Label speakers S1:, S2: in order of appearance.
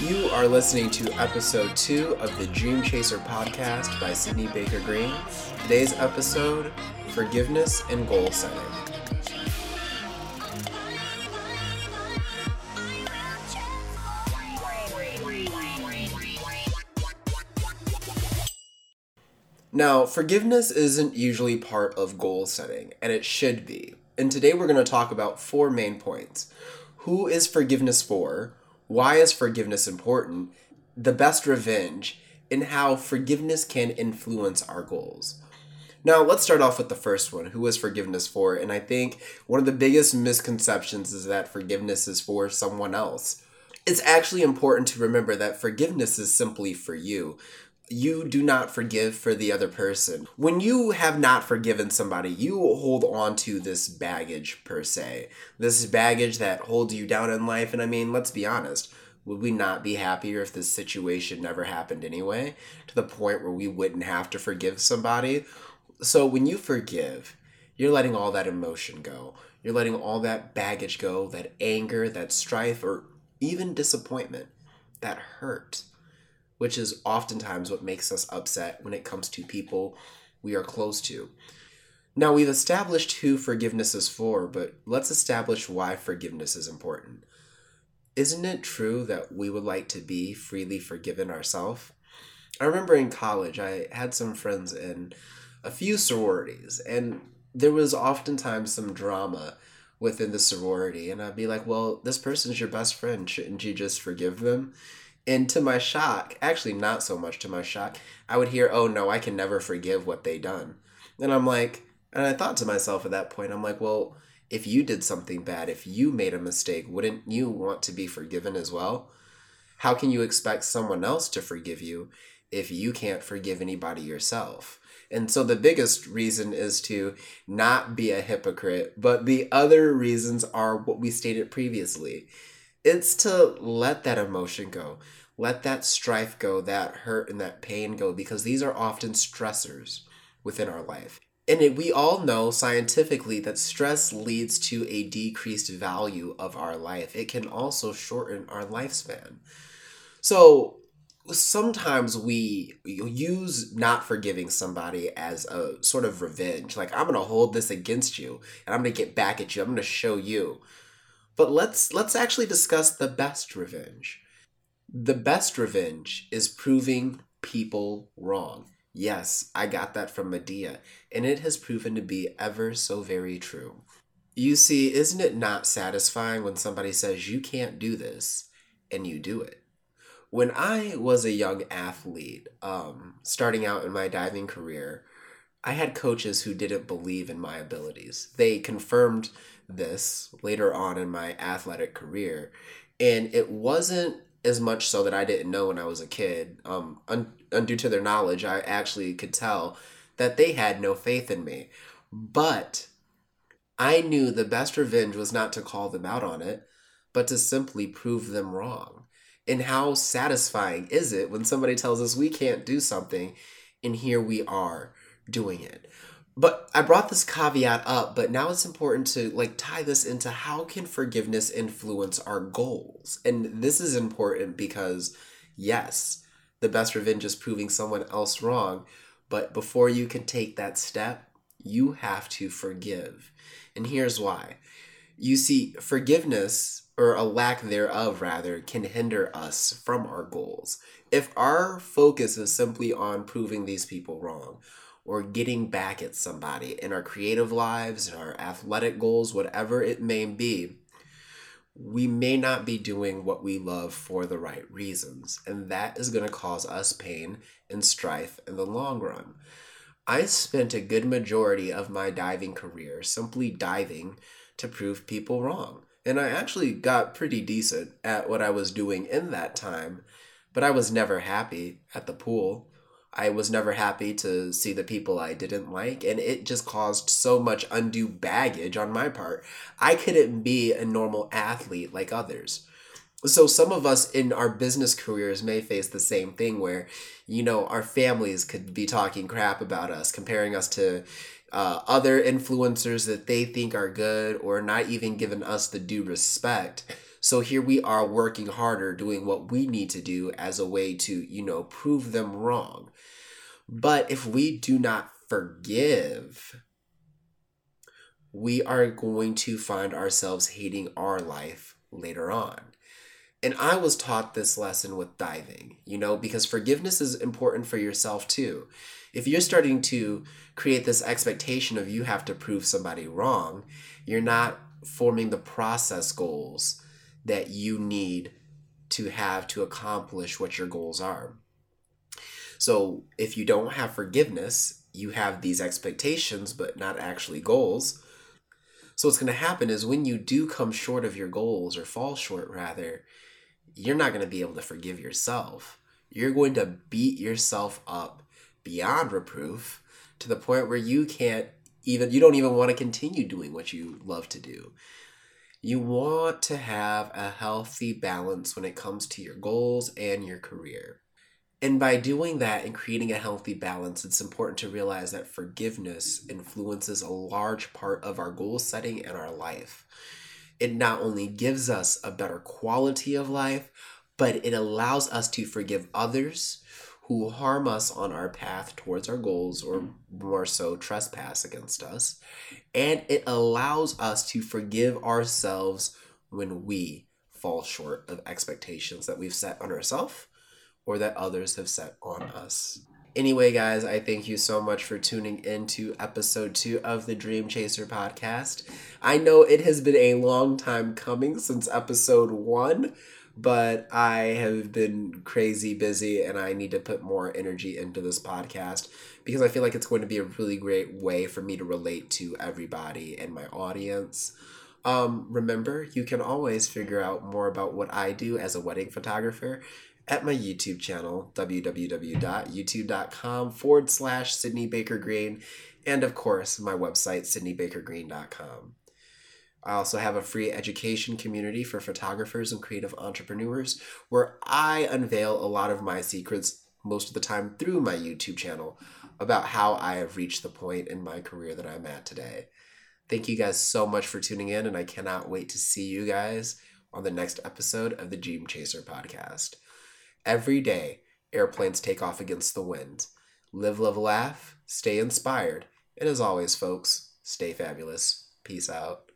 S1: You are listening to episode two of the Dream Chaser podcast by Sidney Baker Green. Today's episode Forgiveness and Goal Setting. Now, forgiveness isn't usually part of goal setting, and it should be. And today we're going to talk about four main points. Who is forgiveness for? Why is forgiveness important? The best revenge, and how forgiveness can influence our goals. Now, let's start off with the first one. Who is forgiveness for? And I think one of the biggest misconceptions is that forgiveness is for someone else. It's actually important to remember that forgiveness is simply for you you do not forgive for the other person. When you have not forgiven somebody, you hold on to this baggage per se. This baggage that holds you down in life. And I mean, let's be honest. Would we not be happier if this situation never happened anyway? To the point where we wouldn't have to forgive somebody? So when you forgive, you're letting all that emotion go. You're letting all that baggage go, that anger, that strife, or even disappointment, that hurt which is oftentimes what makes us upset when it comes to people we are close to. Now, we've established who forgiveness is for, but let's establish why forgiveness is important. Isn't it true that we would like to be freely forgiven ourselves? I remember in college, I had some friends in a few sororities, and there was oftentimes some drama within the sorority. And I'd be like, well, this person's your best friend. Shouldn't you just forgive them? And to my shock, actually not so much to my shock, I would hear, "Oh no, I can never forgive what they done." And I'm like, and I thought to myself at that point, I'm like, "Well, if you did something bad, if you made a mistake, wouldn't you want to be forgiven as well? How can you expect someone else to forgive you if you can't forgive anybody yourself?" And so the biggest reason is to not be a hypocrite, but the other reasons are what we stated previously it's to let that emotion go let that strife go that hurt and that pain go because these are often stressors within our life. And we all know scientifically that stress leads to a decreased value of our life. It can also shorten our lifespan. So sometimes we use not forgiving somebody as a sort of revenge. Like i'm going to hold this against you and i'm going to get back at you. I'm going to show you. But let's let's actually discuss the best revenge. The best revenge is proving people wrong. Yes, I got that from Madea, and it has proven to be ever so very true. You see, isn't it not satisfying when somebody says you can't do this and you do it? When I was a young athlete, um, starting out in my diving career, I had coaches who didn't believe in my abilities. They confirmed this later on in my athletic career. And it wasn't as much so that I didn't know when I was a kid. Um, un- undue to their knowledge, I actually could tell that they had no faith in me. But I knew the best revenge was not to call them out on it, but to simply prove them wrong. And how satisfying is it when somebody tells us we can't do something and here we are doing it? But I brought this caveat up, but now it's important to like tie this into how can forgiveness influence our goals? And this is important because yes, the best revenge is proving someone else wrong, but before you can take that step, you have to forgive. And here's why. You see, forgiveness or a lack thereof rather can hinder us from our goals. If our focus is simply on proving these people wrong, or getting back at somebody in our creative lives, in our athletic goals, whatever it may be, we may not be doing what we love for the right reasons. And that is going to cause us pain and strife in the long run. I spent a good majority of my diving career simply diving to prove people wrong. And I actually got pretty decent at what I was doing in that time, but I was never happy at the pool. I was never happy to see the people I didn't like, and it just caused so much undue baggage on my part. I couldn't be a normal athlete like others. So, some of us in our business careers may face the same thing where, you know, our families could be talking crap about us, comparing us to uh, other influencers that they think are good, or not even giving us the due respect. So here we are working harder, doing what we need to do as a way to, you know, prove them wrong. But if we do not forgive, we are going to find ourselves hating our life later on. And I was taught this lesson with diving, you know, because forgiveness is important for yourself too. If you're starting to create this expectation of you have to prove somebody wrong, you're not forming the process goals that you need to have to accomplish what your goals are. So if you don't have forgiveness, you have these expectations, but not actually goals. So what's going to happen is when you do come short of your goals or fall short, rather, you're not going to be able to forgive yourself. You're going to beat yourself up beyond reproof to the point where you can't even, you don't even want to continue doing what you love to do. You want to have a healthy balance when it comes to your goals and your career. And by doing that and creating a healthy balance, it's important to realize that forgiveness influences a large part of our goal setting and our life. It not only gives us a better quality of life, but it allows us to forgive others who harm us on our path towards our goals or mm. more so trespass against us. And it allows us to forgive ourselves when we fall short of expectations that we've set on ourselves or that others have set on us. Anyway, guys, I thank you so much for tuning in to episode two of the Dream Chaser podcast. I know it has been a long time coming since episode one, but I have been crazy busy and I need to put more energy into this podcast because I feel like it's going to be a really great way for me to relate to everybody and my audience. Um, remember, you can always figure out more about what I do as a wedding photographer at my YouTube channel, www.youtube.com forward slash Sidney Baker Green, and of course, my website, sidneybakergreen.com. I also have a free education community for photographers and creative entrepreneurs where I unveil a lot of my secrets most of the time through my YouTube channel about how I have reached the point in my career that I'm at today. Thank you guys so much for tuning in, and I cannot wait to see you guys on the next episode of the Dream Chaser podcast. Every day, airplanes take off against the wind. Live, love, laugh, stay inspired, and as always, folks, stay fabulous. Peace out.